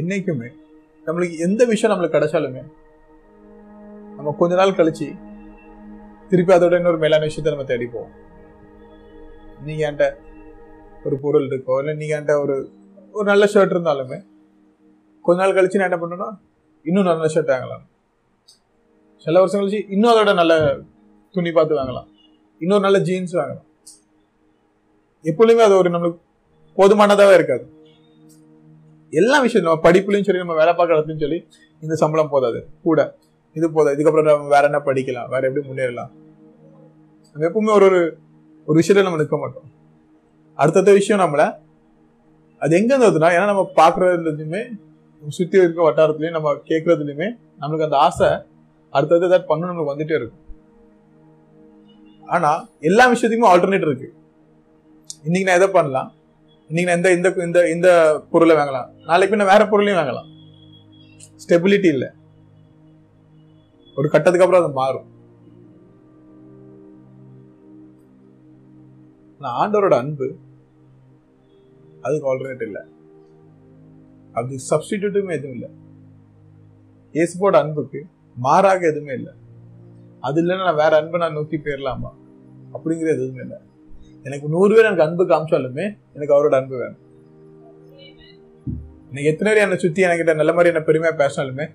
என்னைக்குமே நம்மளுக்கு எந்த விஷயம் நம்மளுக்கு கிடைச்சாலுமே நம்ம கொஞ்ச நாள் கழிச்சு திருப்பி அதோட இன்னொரு மேலான விஷயத்த நம்ம தேடி போவோம். நீங்க என்கிட்ட ஒரு பொருள் இருக்கோ இல்லை நீங்க என்கிட்ட ஒரு ஒரு நல்ல ஷர்ட் இருந்தாலுமே கொஞ்ச நாள் கழிச்சு நான் என்ன பண்ணணும்னா இன்னும் நல்ல ஷர்ட் வாங்கலாம். சில வருஷம் கழிச்சு இன்னும் அதோட நல்ல துணி பார்த்து வாங்கலாம். இன்னொரு நல்ல ஜீன்ஸ் வாங்கலாம். எப்பொழுதுமே அது ஒரு நம்மளுக்கு போதுமானதாவே இருக்காது. எல்லா விஷயம் நம்ம படிப்புலையும் சரி நம்ம வேலை பார்க்குற இடத்துலையும் சொல்லி இந்த சம்பளம் போதாது. கூட. இது போதாது இதுக்கப்புறம் நம்ம வேற என்ன படிக்கலாம்? வேற எப்படி முன்னேறலாம்? நம்ம எப்பவுமே ஒரு ஒரு ஒரு விஷயத்துல நம்ம நிற்க மாட்டோம். அடுத்தடுத்த விஷயம் நம்மள அது எங்க இருந்ததுன்னா ஏன்னா நம்ம பாக்குறதுலயுமே சுத்தி இருக்க வட்டாரத்துலயும் நம்ம கேட்கறதுலயுமே நம்மளுக்கு அந்த ஆசை அடுத்தது ஏதாவது பண்ணணும் நம்மளுக்கு வந்துட்டே இருக்கும். ஆனா எல்லா விஷயத்துக்குமே ஆல்டர்னேட் இருக்கு. இன்னைக்கு நான் எதை பண்ணலாம்? இன்னைக்கு நான் இந்த இந்த இந்த இந்த பொருளை வாங்கலாம். நாளைக்கு நான் வேற பொருளையும் வாங்கலாம். ஸ்டெபிலிட்டி இல்லை. ஒரு கட்டத்துக்கு அப்புறம் அது மாறும். ஆண்டவரோட அன்பு அதுக்கு ஆல்டர்னேட் இல்லை. அது சப்ஸ்டிடியூட்டுமே எதுவும் இல்லை. இயேசுவோட அன்புக்கு மாறாக எதுவுமே இல்லை. அது இல்லைன்னா நான் வேற அன்பை நான் நோக்கி போயிடலாமா அப்படிங்கிறது எதுவுமே இல்லை. எனக்கு நூறு பேர் எனக்கு அன்பு காமிச்சாலுமே எனக்கு அவரோட அன்பு வேணும். எனக்கு எத்தனை பேர் என்னை சுத்தி என்கிட்ட நல்ல மாதிரி என்ன பெருமையா பேசினாலுமே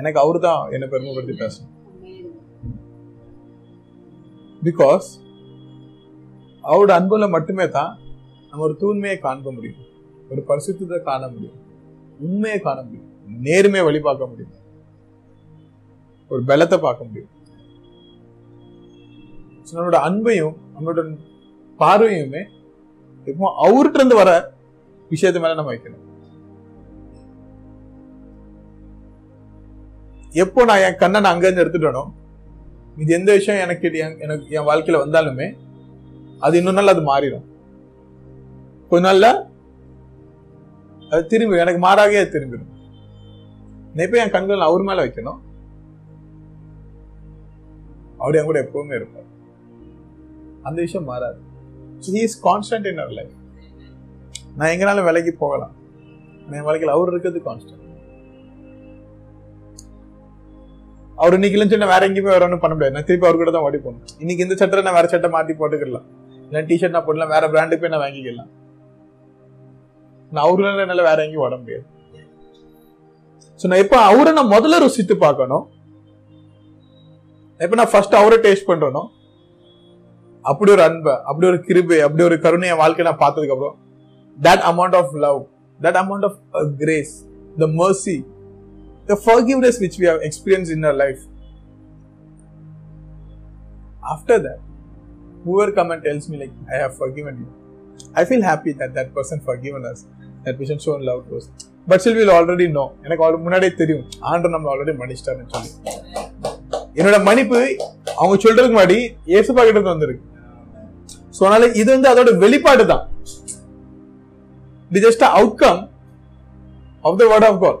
எனக்கு அவரு தான் என்னை பெருமைப்படுத்தி பேசணும். பிகாஸ் அவரோட அன்புல மட்டுமே தான் நம்ம ஒரு தூய்மையை காண்ப முடியும். ஒரு பரிசுத்தத்தை காண முடியும். உண்மையை காண முடியும். நேர்மையை வழி பார்க்க முடியும். ஒரு பலத்தை பார்க்க முடியும். நம்மளோட அன்பையும் நம்மளோட பார்வையுமே எப்போ அவர்கிட்ட இருந்து வர விஷயத்து மேல நம்ம வைக்கணும். எப்போ நான் என் கண்ணை நான் அங்கேருந்து எடுத்துட்டேனோ இது எந்த விஷயம் எனக்கு எனக்கு என் வாழ்க்கையில வந்தாலுமே அது இன்னொரு நாள் அது மாறிடும். கொஞ்ச நாள்ல அது திரும்பி எனக்கு மாறாகவே அது திரும்பிடும். எப்போ என் கண்கள் அவர் மேல வைக்கணும் அவர் என் கூட எப்பவுமே இருப்பார். அந்த விஷயம் மாறாது. He is constant in our life நான் எங்கனாலும் விலைக்கு போகலாம். என் வாழ்க்கையில் அவர் இருக்கிறது கான்ஸ்டன்ட் அவர் இன்னைக்கு இல்லைன்னு வேற எங்கேயுமே வேற ஒன்றும் பண்ண முடியாது. நான் திருப்பி அவர் கூட தான் ஓடி போகணும். இன்னைக்கு இந்த சட்டை நான் வேற சட்டை மாற்றி போட்டுக்கலாம் இல்லை டிஷர்ட் நான் போடலாம் வேற பிராண்டு போய் நான் வாங்கிக்கலாம். நான் அவருல என்னால வேற எங்கேயும் ஓட முடியாது. ஸோ நான் எப்போ அவரை நான் முதல்ல ருசித்து பார்க்கணும்? எப்போ நான் ஃபர்ஸ்ட் அவரை டேஸ்ட் பண்ணுறேனோ அப்படி ஒரு அன்பை அப்படி ஒரு கிருபை அப்படி ஒரு கருணையை வாழ்க்கை நான் பார்த்ததுக்கு அப்புறம் that amount of love that amount of grace the mercy the forgiveness which we have experience in our life after that whoever come and tells me like I have forgiven you, I feel happy that that person forgiven us, that we should show love to us. But still we'll already know. எனக்கு முன்னாடியே தெரியும் ஆண்டர் நம்ம already மன்னிச்சிட்டாருன்னு சொல்லி என்னோட மன்னிப்பு அவங்க சொல்றதுக்கு முன்னாடி ஏசுபா கிட்ட இருந்து வந்திருக்கு சோ அதனால இது வந்து அதோட வெளிப்பாடு தான் இது just outcome of the word of God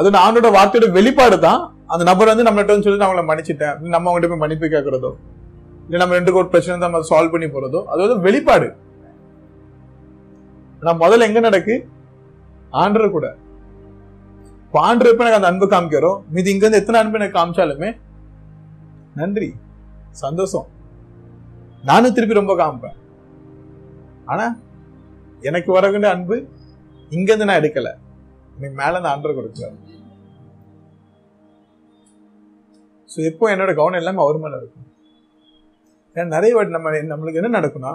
அது ஆண்டோட வார்த்தையோட வெளிப்பாடு தான் அந்த நபர் வந்து நம்மள்ட்ட வந்து சொல்லி அவங்கள மன்னிச்சிட்டேன். நம்ம அவங்ககிட்ட போய் மன்னிப்பு கேட்கறதோ இல்லை நம்ம ரெண்டு ஒரு பிரச்சனை தான் நம்ம சால்வ் பண்ணி போறதோ அது வந்து வெளிப்பாடு. நான் முதல்ல எங்க நடக்கு? ஆண்டர் கூட. இப்போ எப்ப எனக்கு அந்த அன்பு காமிக்கிறோம் மீது இங்க இருந்து எத்தனை அன்பு எனக்கு காமிச்சாலுமே நன்றி சந்தோஷம். நானும் திருப்பி ரொம்ப காமிப்பேன். ஆனா எனக்கு வரக்கூடிய அன்பு இங்க இருந்து நான் எடுக்கல. எனக்கு மேல அந்த ஆண்டர் கொடுக்குறாரு ஸோ எப்போ என்னோட கவனம் எல்லாமே அவர் மேல இருக்கும். ஏன்னா நிறைய வாட்டி நம்ம நம்மளுக்கு என்ன நடக்கும்னா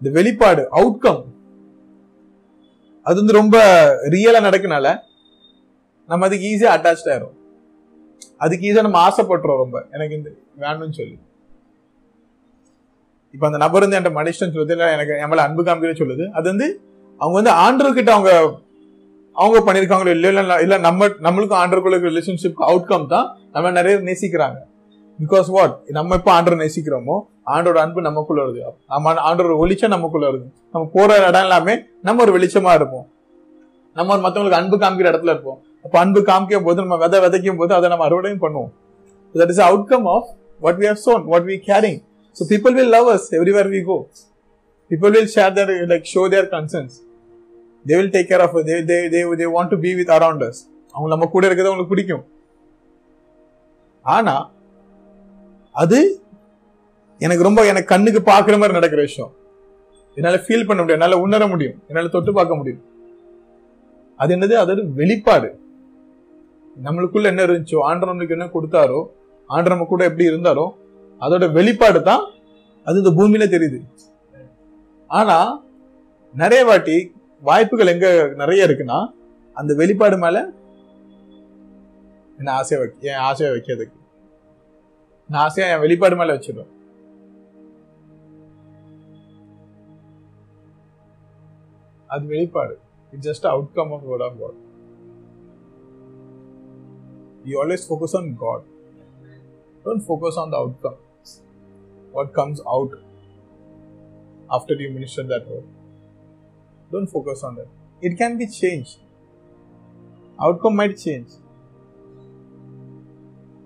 இந்த வெளிப்பாடு அவுட்கம் அது வந்து ரொம்ப ரியலா நடக்கனால நம்ம அதுக்கு ஈஸியா அட்டாச் ஆயிரும். அதுக்கு ஈஸியா நம்ம ஆசைப்பட்டுறோம் ரொம்ப. எனக்கு இந்த வேணும்னு சொல்லி. இப்போ அந்த நபர் வந்து என்கிட்ட மனுஷன் சொல்லுது இல்லை எனக்கு என் மேலே அன்பு காமிக்கிற சொல்லுது. அது வந்து அவங்க வந்து ஆண்டர்கிட்ட அவங்க அவங்க பண்ணியிருக்காங்களோ இல்லை இல்லை இல்லை நம்ம நம்மளுக்கும் ஆண்டருக்குள்ள ரிலேஷன்ஷிப் அவுட்கம் தான் நம்ம நிறைய நேசிக்கிறாங்க. பிகாஸ் வாட் நம்ம இப்போ ஆண்டர் நேசிக்கிறோமோ ஆண்டோட அன்பு நமக்குள்ள வருது. நம்ம ஆண்டோட வெளிச்சம் நமக்குள்ள வருது. நம்ம போற இடம் எல்லாமே நம்ம ஒரு வெளிச்சமா இருப்போம். நம்ம ஒரு மற்றவங்களுக்கு அன்பு காமிக்கிற இடத்துல இருப்போம். அப்போ அன்பு காமிக்கும் போது நம்ம விதை விதைக்கும் போது அதை நம்ம அறுவடையும் பண்ணுவோம். That is outcome of what we have sown what we caring so people will love us everywhere we go people will share their like show their concerns. They will take care of it they they they, they want to be with around us. அவங்க நம்ம கூட இருக்கிறது அவங்களுக்கு பிடிக்கும். ஆனா அது எனக்கு ரொம்ப எனக்கு கண்ணுக்கு பார்க்குற மாதிரி நடக்கிற விஷயம். என்னால் ஃபீல் பண்ண முடியும். என்னால் உணர முடியும். என்னால் தொட்டு பார்க்க முடியும். அது என்னது? அதாவது வெளிப்பாடு. நம்மளுக்குள்ள என்ன இருந்துச்சோ ஆண்டர் நம்மளுக்கு என்ன கொடுத்தாரோ ஆண்டர் நம்ம கூட எப்படி இருந்தாரோ அதோட வெளிப்பாடு தான் அது இந்த பூமியில தெரியுது. ஆனா நிறைய வாட்டி வாய்ப்புகள் எங்க நிறைய இருக்குன்னா அந்த வெளிப்பாடு மேல என்ன ஆசையை வைக்க என் ஆசையை வைக்கிறதுக்கு? நான் ஆசையா என் வெளிப்பாடு மேல வச்சிருவேன் அது வெளிப்பாடு. It's just outcome of code of God you always focus on God don't focus on the outcome what comes out after you minister that word. Don't focus on that. It can be changed. Outcome might change.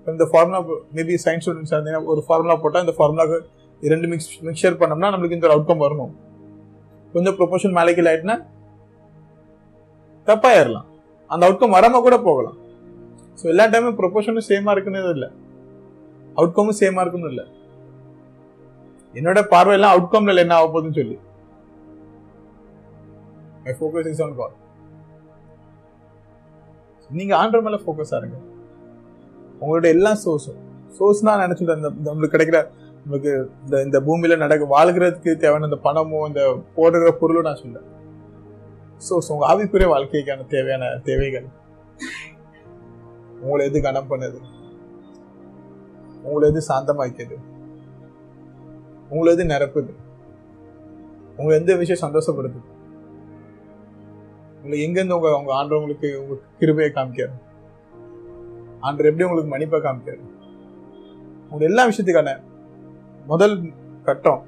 இந்த the formula, maybe science students ஒரு formula போட்டால் இந்த ஃபார்முலாக்கு இரண்டு mix mixer பண்ணோம்னா நம்மளுக்கு இந்த outcome வரணும் கொஞ்சம் ப்ரொபோஷன் மேலைக்கு ஆயிட்டுனா தப்பாயிடலாம் அந்த அவுட்கம் வராமல் கூட போகலாம் ஸோ எல்லா டைமும் ப்ரொபோஷனும் சேமா இருக்குன்னு இல்லை அவுட்கமும் சேமா இருக்குன்னு இல்லை என்னோட பார்வையெல்லாம் அவுட்கம்ல என்ன ஆக போகுதுன்னு சொல்லி. My focus is on God நீங்க ஆண்டர் மேல ஃபோக்கஸ் ஆருங்க உங்களோட எல்லா சோர்ஸும் சோர்ஸ்னா நினைச்சுட்டு இந்த நம்மளுக்கு கிடைக்கிற நம்மளுக்கு இந்த இந்த பூமியில நடக்க வாழ்கிறதுக்கு தேவையான இந்த பணமோ இந்த போடுற பொருளும் நான் சொல்ல சோர்ஸ் உங்க ஆவிக்குரிய வாழ்க்கைக்கான தேவையான தேவைகள். உங்களை எது கனம் பண்ணுது? உங்களை எது சாந்தமாக்கியது? உங்களை எது நிரப்புது. உங்களை எந்த விஷயம் சந்தோஷப்படுது உங்களை எங்கேருந்து உங்க உங்க ஆண்டவங்களுக்கு உங்க கிருபையை காமிக்காரு ஆண்டர் எப்படி உங்களுக்கு மன்னிப்பை காமிக்காரு உங்க எல்லா விஷயத்துக்கான முதல் கட்டம்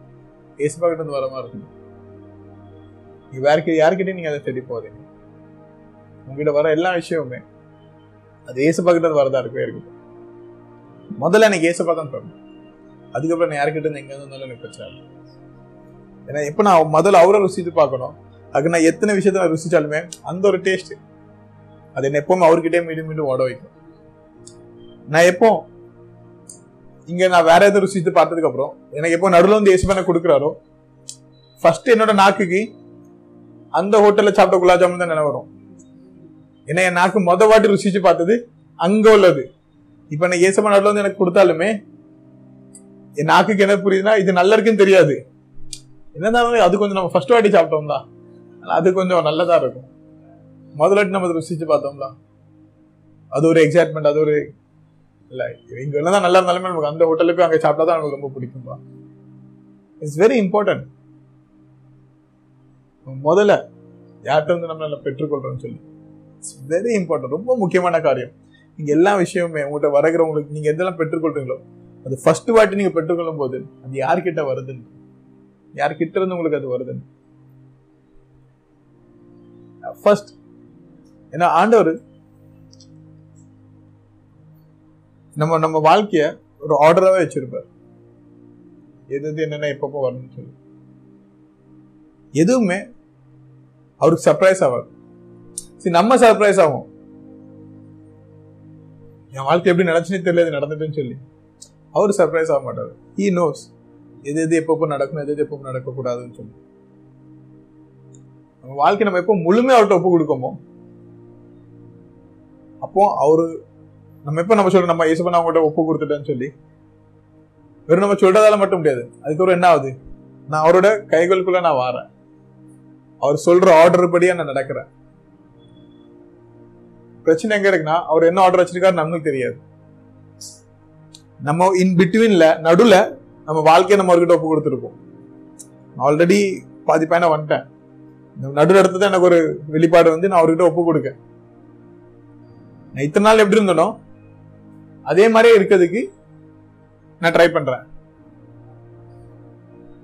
ஏசுபா கிட்ட இருந்து வர மாதிரி இருக்கும். நீங்க வேற யாருக்கிட்டையும் நீங்க அதை தேடி போதீங்க உங்ககிட்ட வர எல்லா விஷயமுமே அது ஏசுபா கிட்ட இருந்து வரதா இருக்கவே இருக்கு முதல்ல எனக்கு ஏசுபா தான் தரணும். அதுக்கப்புறம் நான் யாருக்கிட்ட இருந்து எங்க இருந்தாலும் எனக்கு பிரச்சனை இல்லை. ஏன்னா எப்போ நான் முதல்ல அவரை ருசித்து பார்க்கணும்? அதுக்கு நான் எத்தனை விஷயத்த நான் ருசிச்சாலுமே அந்த ஒரு டேஸ்ட் அது என்ன எப்பவுமே அவர்கிட்டே மீண்டும் மீண்டும் ஓட வைக்கும். நான் எப்போ இங்க நான் வேற எதுவும் ருசித்து பார்த்ததுக்கு அப்புறம் எனக்கு எப்போ நடுவில் வந்து ஏசுபான கொடுக்குறாரோ ஃபர்ஸ்ட் என்னோட நாக்குக்கு அந்த ஹோட்டல்ல சாப்பிட்ட குலாப் ஜாமுன் தான் நினைவு வரும். ஏன்னா என் நாக்கு மொத வாட்டி ருசிச்சு பார்த்தது அங்க உள்ளது. இப்ப நான் ஏசப்பா நடுவில் வந்து எனக்கு கொடுத்தாலுமே என் நாக்குக்கு என்ன புரியுதுன்னா இது நல்லா இருக்குன்னு தெரியாது. என்னதான் அது கொஞ்சம் நம்ம ஃபர்ஸ்ட் வாட்டி சாப்பிட்டோம்ல. அது கொஞ்சம் நல்லதா இருக்கும். முதலாட்டி நம்ம ருசிச்சு பார்த்தோம்ல. அது ஒரு எக்ஸைட்மெண்ட் அது ஒரு இல்லை இங்க என்னதான் நல்லா இருந்தாலுமே நமக்கு அந்த ஹோட்டலில் போய் அங்கே சாப்பிட்டா தான் நமக்கு ரொம்ப பிடிக்கும்பா. இட்ஸ் வெரி இம்பார்ட்டன்ட் முதல்ல யார்கிட்ட வந்து நம்ம நல்லா பெற்றுக்கொள்றோம்னு சொல்லி. இட்ஸ் வெரி இம்பார்ட்டன்ட் ரொம்ப முக்கியமான காரியம். நீங்கள் எல்லா விஷயமுமே உங்கள்கிட்ட வரகிறவங்களுக்கு நீங்க எதெல்லாம் பெற்றுக்கொள்றீங்களோ அது ஃபர்ஸ்ட் வாட்டி நீங்க பெற்றுக்கொள்ளும் போது அது யார்கிட்ட வருதுன்னு? யார்கிட்ட இருந்து உங்களுக்கு அது வருதுன்னு? ஃபர்ஸ்ட் ஏன்னா ஆண்டவர் நம்ம நம்ம வாழ்க்கைய ஒரு ஆர்டராகவே வச்சிருப்பார். எது எது என்னென்ன எப்பப்போ வரணும்னு சொல்லி. எதுவுமே அவருக்கு சர்ப்ரைஸ் ஆகாது சரி நம்ம சர்ப்ரைஸ் ஆகும் என் வாழ்க்கை எப்படி நினைச்சுன்னு தெரியல இது நடந்துட்டுன்னு சொல்லி. அவர் சர்ப்ரைஸ் ஆக மாட்டார். ஹீ நோஸ் எது எது எப்பப்போ நடக்கணும் எது எது எப்பப்போ நடக்கக்கூடாதுன்னு சொல்லி. நம்ம வாழ்க்கை நம்ம எப்போ முழுமையாக அவர்கிட்ட ஒப்பு கொடுக்கோமோ அப்போ அவரு நம்ம எப்போ நம்ம சொல்றோம் நம்ம இயேசுப்பா அவங்கள்ட்ட ஒப்பு கொடுத்துட்டேன்னு சொல்லி வெறும் நம்ம சொல்றதால மட்டும் முடியாது. அதுக்கப்புறம் என்ன ஆகுது? நான் அவரோட கைகளுக்குள்ள நான் வாரேன். அவர் சொல்ற ஆர்டர் படியா நான் நடக்கிறேன். பிரச்சனை எங்க இருக்குன்னா அவர் என்ன ஆர்டர் வச்சிருக்காரு நம்மளுக்கு தெரியாது. நம்ம இன் பிட்வீன்ல நடுல நம்ம வாழ்க்கையை நம்ம அவர்கிட்ட ஒப்பு கொடுத்துருப்போம். ஆல்ரெடி பாதி பையனை வந்துட்டேன். இந்த நடு இடத்துல எனக்கு ஒரு வெளிப்பாடு வந்து நான் அவர்கிட்ட ஒப்பு கொடுக்க நான் இத்தனை நாள் எப்படி இருந்தனோ அதே மாதிரியே இருக்கிறதுக்கு நான் ட்ரை பண்றேன்.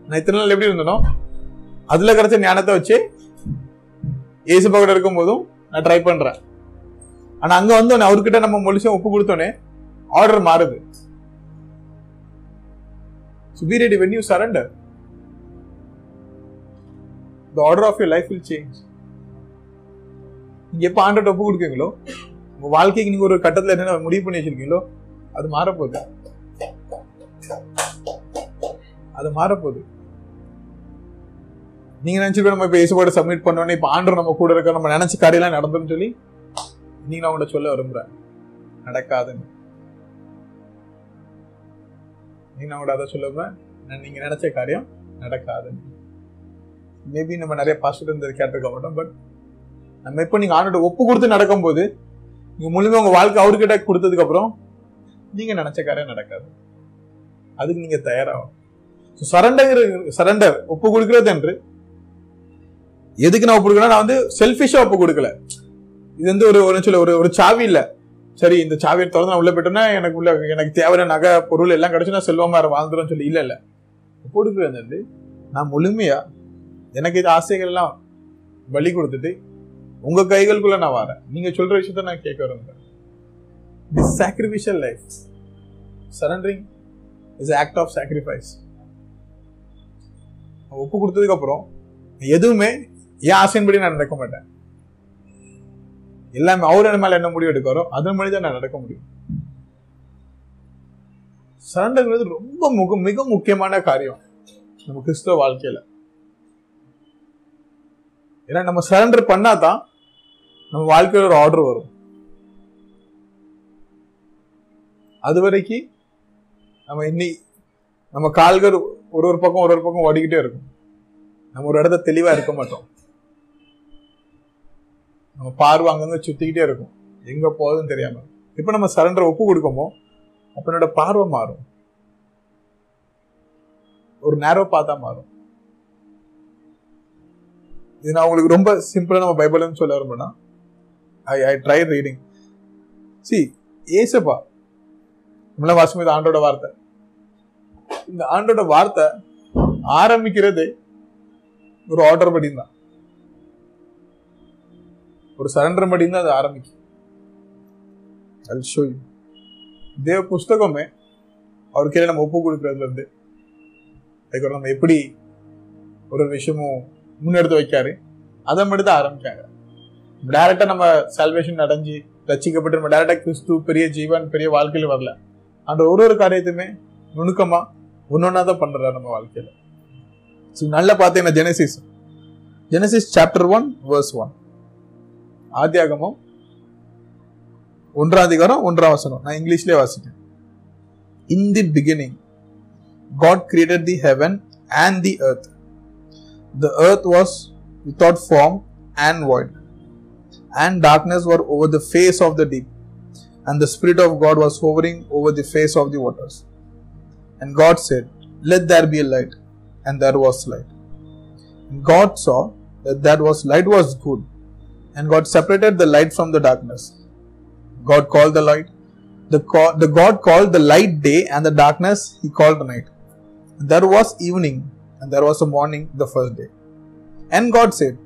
நான் இத்தனை நாள் எப்படி இருந்தனோ அதுல கிடைச்ச ஞானத்தை வச்சு ஏசு பக்கத்துல இருக்கும் போதும் நான் ட்ரை பண்றேன். ஆனா அங்க வந்தோடனே அவர்கிட்ட நம்ம முழுசும் ஒப்பு கொடுத்தோன்னே ஆர்டர் மாறுது. Superiority when you surrender the order of your life will change. நீங்க எப்போ ஆண்டோட ஒப்பு கொடுக்கீங்களோ உங்க வாழ்க்கைக்கு நீங்க ஒரு கட்டத்துல என்ன முடிவு பண்ணி வச்சிருக்கீங்களோ அது மாறப்போகுது. அது மாறப்போகுது. நீங்க நினைச்சிருக்க நம்ம இப்போ இயேசுவோட சப்மிட் பண்ணோன்னே இப்ப ஆண்டர் நம்ம கூட இருக்க நம்ம நினைச்ச காரியெல்லாம் நடந்துன்னு சொல்லி நீங்கள் நான் சொல்ல விரும்புறேன். நடக்காதுன்னு. நீங்கள் கூட அதை சொல்லுவேன். நீங்கள் நினச்ச காரியம் நடக்காது. மேபி நம்ம நிறைய பாஸ்ட் இருந்தது கேட்டிருக்க மாட்டோம் பட் நம்ம இப்போ நீங்கள் ஆண்டோட ஒப்பு கொடுத்து நடக்கும்போது நீங்கள் முழுமையாக உங்கள் வாழ்க்கை அவர்கிட்ட கொடுத்ததுக்கப்புறம் நீங்கள் நினச்ச காரியம் நடக்காது. அதுக்கு நீங்கள் தயாராகும் சரண்டர் சரண்டர் ஒப்பு கொடுக்குறது என்று. எதுக்கு நான் ஒப்பு கொடுக்கணும் நான் வந்து செல்ஃபிஷாக ஒப்பு கொடுக்கல. இது வந்து ஒரு ஒரு சொல்ல ஒரு ஒரு சாவி இல்லை. சரி இந்த சாவியை திறந்து நான் உள்ள போயிட்டேன்னா எனக்கு உள்ள எனக்கு தேவையான நகை பொருள் எல்லாம் கிடைச்சு நான் செல்வமாக வாழ்ந்துரும் சொல்லி இல்லை இல்லை. ஒப்பு வந்து நான் முழுமையா எனக்கு இது ஆசைகள் எல்லாம் பலி கொடுத்துட்டு உங்க கைகளுக்குள்ள நான் வரேன். நீங்க சொல்ற விஷயத்த நான் கேட்க விரும்புறேன். This sacrificial life surrendering is act of sacrifice ஒப்பு கொடுத்ததுக்கு அப்புறம் எதுவுமே என் ஆசையின்படி நான் நடக்க மாட்டேன். எல்லாமே அவர் மேல என்ன முடிவு எடுக்காரோ அதன் மொழி தான் நடக்க முடியும். சரண்டர்ங்கிறது ரொம்ப முக மிக முக்கியமான காரியம் நம்ம கிறிஸ்துவ வாழ்க்கையில. ஏன்னா நம்ம சரண்டர் பண்ணாதான் நம்ம வாழ்க்கையில ஒரு ஆர்டர் வரும். அது வரைக்கும் நம்ம இன்னி நம்ம கால்கள் ஒரு ஒரு பக்கம் ஒரு ஒரு பக்கம் ஓடிக்கிட்டே இருக்கும். நம்ம ஒரு இடத்த தெளிவா இருக்க மாட்டோம். நம்ம பார்வை அங்கங்கே சுத்திக்கிட்டே இருக்கும். எங்கே போகுதுன்னு தெரியாமல் இப்போ நம்ம சரண்டர் ஒப்பு கொடுக்கமோ அப்போ என்னோட பார்வை மாறும். ஒரு நேரோ பார்த்தா மாறும். இது நான் உங்களுக்கு ரொம்ப சிம்பிளாக நம்ம பைபிள்னு சொல்ல விரும்புனா I I try reading C ஏசப்பா நம்மளாம் வாசிக்கும் இது ஆண்டோட வார்த்தை. இந்த ஆண்டோட வார்த்தை ஆரம்பிக்கிறது ஒரு ஆர்டர் படி தான் ஒரு சரண்டர் மடி தான் அது ஆரம்பிக்கும். அது ஷோ யூ தேவ புஸ்தகமே அவர் கீழே நம்ம ஒப்பு கொடுக்கறதுல இருந்து அதுக்கப்புறம் நம்ம எப்படி ஒரு விஷயமும் முன்னெடுத்து வைக்காரு அதை மட்டும் தான் ஆரம்பிக்காங்க டேரக்டா நம்ம சால்வேஷன் அடைஞ்சு ரசிக்கப்பட்டு நம்ம டேரக்டா கிறிஸ்து பெரிய ஜீவன் பெரிய வாழ்க்கையில வரல. அந்த ஒரு ஒரு காரியத்தையுமே நுணுக்கமா ஒன்னொன்னா தான் பண்றாரு நம்ம வாழ்க்கையில. ஸோ நல்லா பார்த்தீங்கன்னா Genesis Genesis chapter one verse one ஆத்தியாகமம் ஒன்றாம் அதிகாரம் ஒன்றாம் வசனம் நான் இங்கிலீஷ்லயே வாசிட்டேன் in the beginning God created the heaven and the earth The earth was without form and void, and darkness were over the face of the deep, and the Spirit of God was hovering over the face of the waters. And God said, Let there be a light, and there was light. And God saw that that was light was good, and God separated the light from the darkness. God called the light, the, the God called the light day, and the darkness He called night. There was evening, and there was a morning the first day. And God said,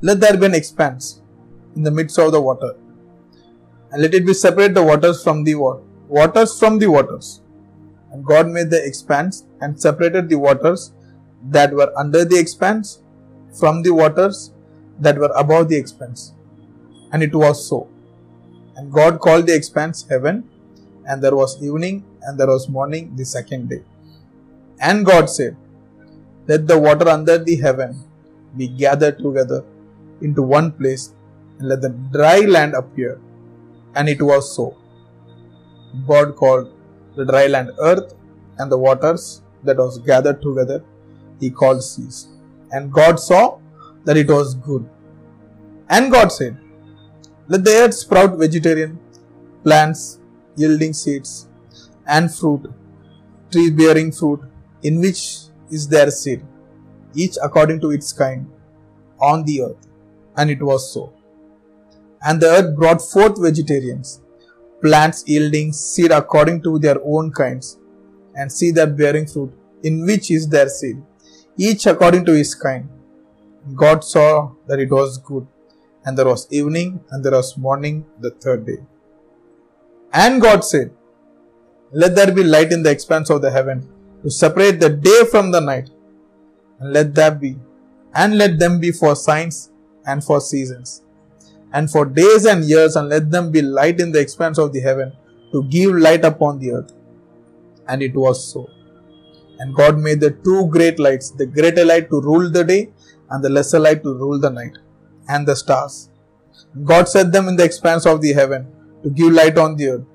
Let there be an expanse in the midst of the water, and let it be separate the waters from the water, waters from the waters. And God made the expanse and separated the waters that were under the expanse from the waters that were above the expanse. And it was so. And God called the expanse heaven, and there was evening, and there was morning the second day. And God said, Let the water under the heaven be gathered together into one place, and let the dry land appear. And it was so. God called the dry land earth, and the waters that was gathered together he called seas. And God saw that it was good. And God said, Let the earth sprout vegetarian plants yielding seeds and fruit, trees bearing fruit, in which is their seed, each according to its kind. on the earth. And it was so. And the earth brought forth vegetarians, plants yielding seed according to their own kinds, and seed that bearing fruit, in which is their seed, each according to his kind. God saw that it was good, and there was evening, and there was morning the third day. And God said, Let there be light in the expanse of the heaven to separate the day from the night, and let that be, and let them be for signs and for seasons, and for days and years, and let them be light in the expanse of the heaven to give light upon the earth. And it was so. And God made the two great lights, the greater light to rule the day, and the lesser light to rule the night, and the stars. God set them in the expanse of the heaven to give light on the earth,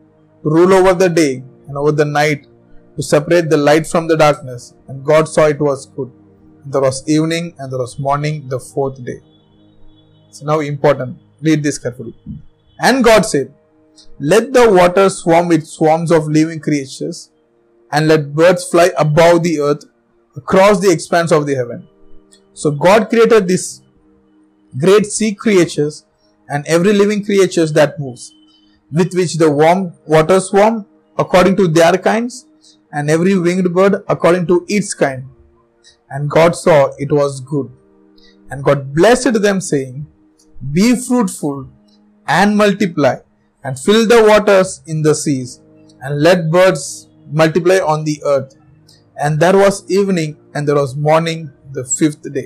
to rule over the day and over the night, to separate the light from the darkness. And God saw it was good. There was evening and there was morning the fourth day. So now important. Read this carefully. And God said, Let the water swarm with swarms of living creatures, and let birds fly above the earth across the expanse of the heaven. So God created these great sea creatures and every living creatures that moves, with which the warm water swarm according to their kinds, and every winged bird according to its kind. And God saw it was good. And God blessed them, saying, Be fruitful and multiply, and fill the waters in the seas, and let birds multiply on the earth. And there was evening, and there was morning the fifth day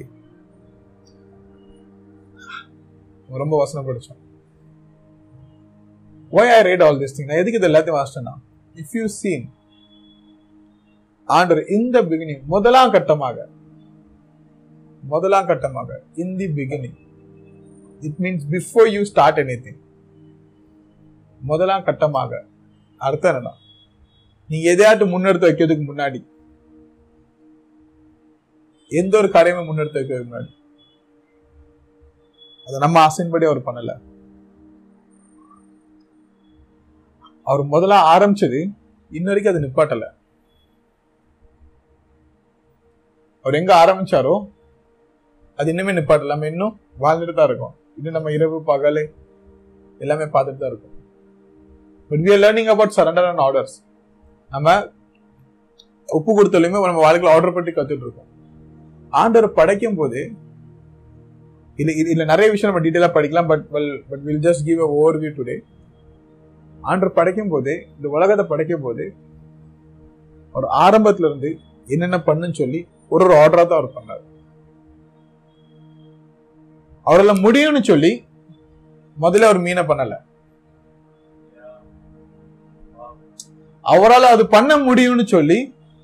ரொம்ப வசனம் படிச்சோம். Why I read all this thing நான் எதுக்கு இது எல்லாத்தையும் வாசிட்டேன்னா if you seen ஆண்டர் இந்த beginning முதலாம் கட்டமாக முதலாம் கட்டமாக in the beginning it means before you start anything முதலாம் கட்டமாக அர்த்தம் என்னன்னா நீங்க எதையாட்டு முன்னெடுத்து வைக்கிறதுக்கு முன்னாடி எந்த ஒரு காரியமே முன்னெடுத்து வைக்க முன்னாடி. அதை நம்ம ஆசையின்படி அவர் பண்ணல. அவர் முதல்ல ஆரம்பிச்சது இன்ன வரைக்கும் அது நிப்பாட்டல. அவர் எங்க ஆரம்பிச்சாரோ அது இன்னுமே நிப்பாட்டல. நம்ம இன்னும் வாழ்ந்துட்டு தான் இருக்கோம். இன்னும் நம்ம இரவு பகலை எல்லாமே பார்த்துட்டு தான் இருக்கோம். But we are learning about surrender and orders நம்ம ஒப்பு கொடுத்தாலுமே நம்ம வாழ்க்கையில் ஆர்டர் பற்றி கத்துட்டு இருக்கோம். ஆண்டர் படைக்கும் போது இல்ல இதுல நிறைய விஷயம் நம்ம டீட்டெயிலா படிக்கலாம் but well but will just give a overview today ஆண்டர் படைக்கும் போது இந்த உலகத்தை படைக்கும் போது ஒரு ஆரம்பத்துல இருந்து என்னென்ன பண்ணுன்னு சொல்லி ஒரு ஒரு ஆர்டரா தான் அவர் பண்ணார். அவரெல்லாம் முடியும்னு சொல்லி முதல்ல அவர் மீனை பண்ணல. அவரால் அது பண்ண முடியும்னு சொல்லி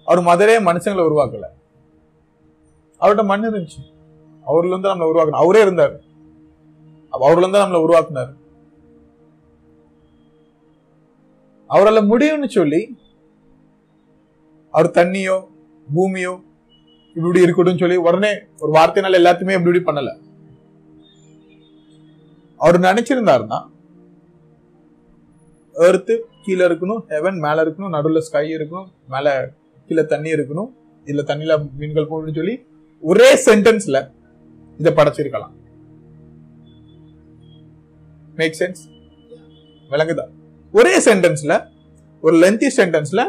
அவர் முதலே மனுஷங்களை உருவாக்கல. அவர்கிட்ட மண் இருந்துச்சு. அவர்ல இருந்து நம்மளை உருவாக்கணும் அவரே இருந்தார். அவர்ல இருந்து நம்மளை உருவாக்குனார். அவரால் முடியும்னு சொல்லி அவர் தண்ணியோ பூமியோ இப்படி இப்படி இருக்கட்டும் சொல்லி உடனே ஒரு வார்த்தைனால எல்லாத்தையுமே இப்படி இப்படி பண்ணல. அவர் நினைச்சிருந்தாருன்னா எர்த்து கீழே இருக்கணும் ஹெவன் மேல இருக்கணும் நடுவில் ஸ்கை இருக்கணும் மேல கீழே தண்ணி இருக்கணும் இதுல தண்ணியில மீன்கள் போகணும்னு சொல்லி ஒரே சென்டென்ஸ்ல இதை படைச்சிருக்கலாம். மேக் சென்ஸ் விளங்குதா? ஒரே சென்டென்ஸ்ல ஒரு லென்த்தி சென்டென்ஸ்ல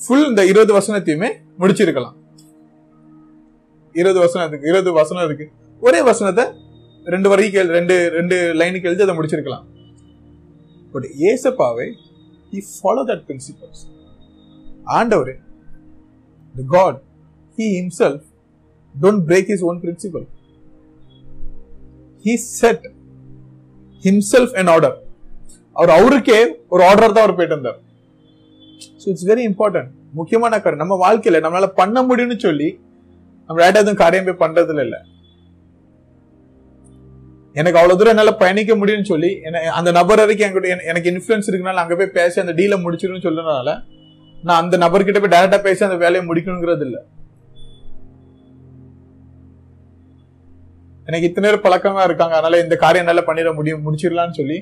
ஃபுல் இந்த இருபது வசனத்தையுமே முடிச்சிருக்கலாம். இருபது வசனம் இருக்கு இருபது வசனம் இருக்கு. ஒரே வசனத்தை ரெண்டு வரைக்கும் ரெண்டு ரெண்டு லைனுக்கு எழுதி அதை முடிச்சிருக்கலாம். பட் ஏசப்பாவை ஹி ஃபாலோ தட் பிரின்சிபல்ஸ் ஆண்டவர் God he himself don't break his own principle. He set himself an order. அவர் அவருக்கே ஒரு ஆர்டர் தான் அவர் போயிட்டு வந்தார் ஸோ இட்ஸ் வெரி இம்பார்ட்டன்ட் முக்கியமான காரியம் நம்ம வாழ்க்கையில நம்மளால பண்ண முடியும்னு சொல்லி நம்ம டேட்டா எதுவும் காரியம் போய் பண்றதுல இல்ல. எனக்கு அவ்வளவு தூரம் என்னால பயணிக்க முடியும்னு சொல்லி அந்த நபர் வரைக்கும் என்கிட்ட எனக்கு இன்ஃபுளுன்ஸ் இருக்குனால அங்க போய் பேசி அந்த டீலை முடிச்சிடும் சொல்றதுனால நான் அந்த நபர்கிட்ட போய் டேரக்டா பேசி அந்த வேலையை முடிக்கணுங்கிறது இல்ல. எனக்கு இத்தனை பேர் பழக்கமா இருக்காங்க. அதனால இந்த காரியம் என்னால பண்ணிட முடியும் முடிச்சிடலாம்னு சொல்லி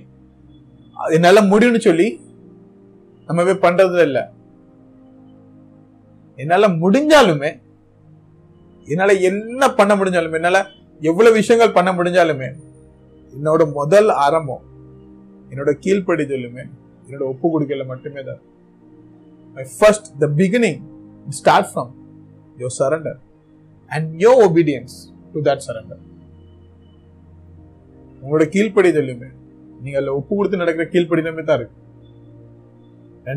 அது என்னால முடியும்னு சொல்லி நம்ம போய் பண்றது இல்ல. என்னால முடிஞ்சாலுமே என்னால என்ன பண்ண முடிஞ்சாலுமே என்னால எவ்வளவு விஷயங்கள் பண்ண முடிஞ்சாலுமே என்னோட முதல் ஆரம்பம் என்னோட கீழ்ப்படிதலுமே என்னோட ஒப்பு கொடுக்கல மட்டுமே தான். My first the beginning start from your surrender and your obedience to that surrender உங்களோட கீழ்ப்படிதலுமே நீங்க அதுல ஒப்பு கொடுத்து நடக்கிற கீழ்ப்படிதலுமே தான் இருக்கு.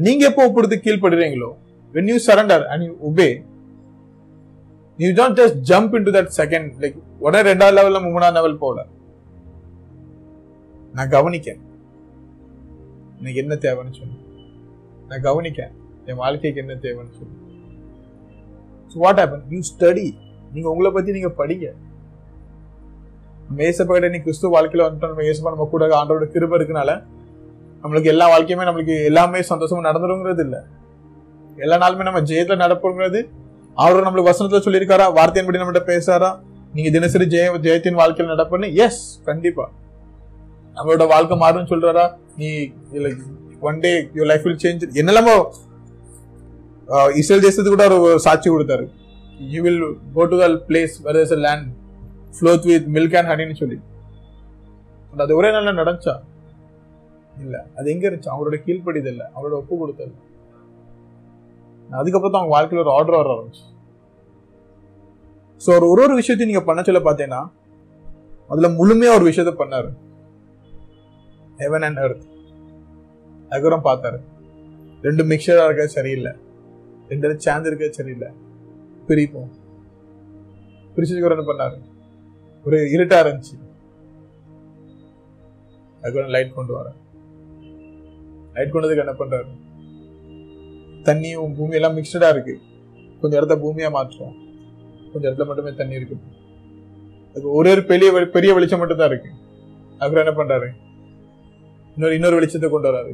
நீங்க எப்போ ஒப்பு கொடுத்து கீழ்ப்படுறீங்களோ you surrender and you obey you don't just jump into that second like உடனே ரெண்டாவது லெவல்ல மூணாவது லெவல் போல. நான் கவனிக்கேன். எனக்கு என்ன தேவைன்னு சொல்லு. நான் கவனிக்கேன். என் வாழ்க்கைக்கு என்ன தேவைன்னு சொல்லு. So what happen you study நீங்க உங்களை பத்தி நீங்க படிங்க. மேசப்பகிட்ட நீ கிறிஸ்துவ வாழ்க்கையில வந்துட்டோம். நம்ம ஏசப்பா நம்ம கூட ஆண்டோட கிருப இருக்கனால நம்மளுக்கு எல்லா வாழ்க்கையுமே நம்மளுக்கு எல்லாமே சந்தோஷமா நடந்துருங்கிறது இல்ல. எல்லா நாளுமே நம்ம ஜெயத்துல நடப்போங்கிறது அவரோட நம்மளுக்கு வசனத்துல சொல்லியிருக்காரா? வார்த்தையின்படி நம்மகிட்ட பேசாரா நீங்க தினசரி ஜெய ஜெயத்தின் வாழ்க்கையில் நடப்பன்னு எஸ் கண்டிப்பா. நம்மளோட வாழ்க்கை மாறும்னு சொல்றாரா? நீ one day you life will change என்னெல்லாமோ இஸ்ரேல் தேசத்துக்கு கூட ஒரு சாட்சி கொடுத்தாரு. You will go to the place where is land floweth with milk and ஹனின்னு சொல்லி. அது ஒரே நாளில் நடந்துச்சா? இல்ல. அது எங்க இருந்துச்சு? அவரோட கீழ்ப்படிதல் இல்ல. அவரோட ஒப்பு கொடுத்தல் அதுக்கப்புறம் தான் அவங்க வாழ்க்கையில ஒரு ஆர்டர் வர ஆரம்பிச்சு. ஸோ ஒரு ஒரு விஷயத்தையும் நீங்க பண்ண சொல்ல பார்த்தீங்கன்னா அதில் முழுமையா ஒரு விஷயத்த பண்ணாரு. ஹெவன் அண்ட் அர்த் அதுக்கப்புறம் பார்த்தாரு. ரெண்டு மிக்சராக இருக்க சரியில்லை. ரெண்டு சேர்ந்து இருக்க சரியில்லை. பிரிப்போம். பிரிச்சதுக்கு என்ன பண்ணாரு? ஒரு இருட்டா இருந்துச்சு. அதுக்கப்புறம் லைட் கொண்டு வர லைட் கொண்டதுக்கு என்ன பண்றாரு? தண்ணியும் பூமி எல்லாம் மிக்சடா இருக்கு. கொஞ்சம் இடத்த பூமியா மாற்றுவோம். கொஞ்சம் இடத்துல மட்டுமே தண்ணி இருக்கு. அதுக்கு ஒரே ஒரு பெரிய பெரிய வெளிச்சம் மட்டும் தான் இருக்கு. அப்புறம் என்ன பண்றாரு? இன்னொரு இன்னொரு வெளிச்சத்தை கொண்டு வராரு.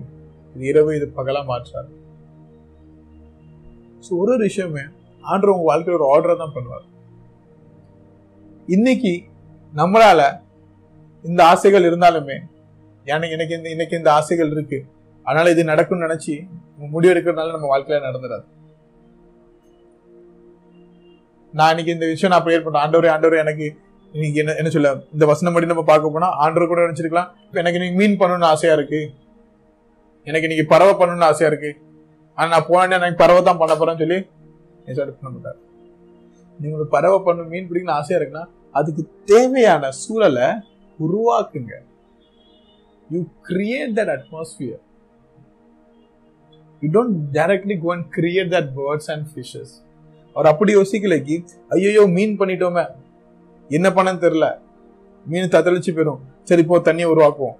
இது இரவு இது பகலா மாற்றாரு. ஸோ ஒரு ஒரு விஷயமே ஆண்டவர் உங்க வாழ்க்கையில ஒரு ஆர்டரை தான் பண்ணுவார். இன்னைக்கு நம்மளால இந்த ஆசைகள் இருந்தாலுமே எனக்கு எனக்கு இந்த இன்னைக்கு இந்த ஆசைகள் இருக்கு. அதனால இது நடக்கும்னு நினைச்சு முடிவு எடுக்கிறதுனால நம்ம வாழ்க்கையில நடந்துடாது. நான் இன்னைக்கு இந்த விஷயம் நான் ப்ரேயர் பண்ணேன் ஆண்டவரே ஆண்டவரே எனக்கு இன்னைக்கு என்ன என்ன சொல்ல இந்த வசனம் படி நம்ம பார்க்க போனா ஆண்டவர் கூட நினைச்சிருக்கலாம். இப்போ எனக்கு இன்னைக்கு மீன் பண்ணணும்னு ஆசையா இருக்கு. எனக்கு இன்னைக்கு பறவை பண்ணணும்னு ஆசையா இருக்கு. ஆனா நான் போனேன் எனக்கு பறவை தான் பண்ண போறேன்னு சொல்லி பண்ண மாட்டார் நீங்க பறவை பண்ணணும் மீன் பிடிக்கணும்னு ஆசையா இருக்குன்னா அதுக்கு தேவையான சூழலை உருவாக்குங்க. You create that atmosphere you don't directly go and create that birds and fishes அவர் அப்படி யோசிக்கலைக்கு ஐயோ மீன் பண்ணிட்டோமே. என்ன பண்ணன்னு தெரியல. மீன் தத்தளிச்சு போயிடும். சரி இப்போ தண்ணியை உருவாக்குவோம்.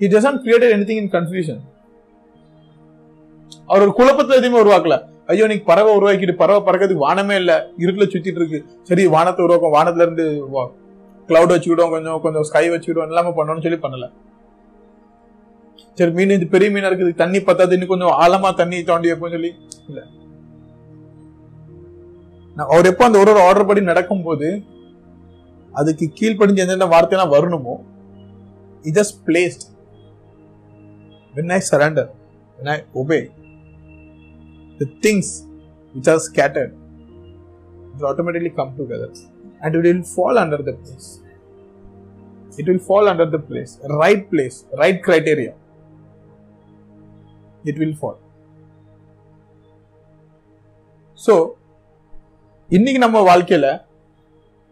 He create anything in confusion அவர் ஒரு குழப்பத்தை எதுவுமே உருவாக்கல. ஐயோ நீ பறவை உருவாக்கிட்டு பறவை பறக்கிறதுக்கு வானமே இல்லை. இருட்டில் சுத்திட்டு இருக்கு. சரி வானத்தை உருவாக்கும். வானத்துல இருந்து கிளவுட் வச்சுக்கிட்டோம் கொஞ்சம் கொஞ்சம் ஸ்கை வச்சுக்கிட்டோம் எல்லாமே பண்ணணும்னு சொல்லி பண்ணல. சரி மீன் இது பெரிய மீனா இருக்குது. தண்ணி பத்தாது. இன்னும் கொஞ்சம் ஆழமா தண்ணி தோண்டி வைப்போம் சொல்லி. இல்ல. நான் அவர் எப்போ அந்த ஒரு ஒரு ஆர்டர் படி நடக்கும்போது அதுக்கு கீழ்ப்படிஞ்சு எந்தெந்த வார்த்தையெல்லாம் வரணுமோ it just placed when I surrender when I obey the things which are scattered will automatically come together and it will fall under the place. It will fall under the place, right place, right criteria. It will fall. So, இன்னைக்கு நம்ம வாழ்க்கையில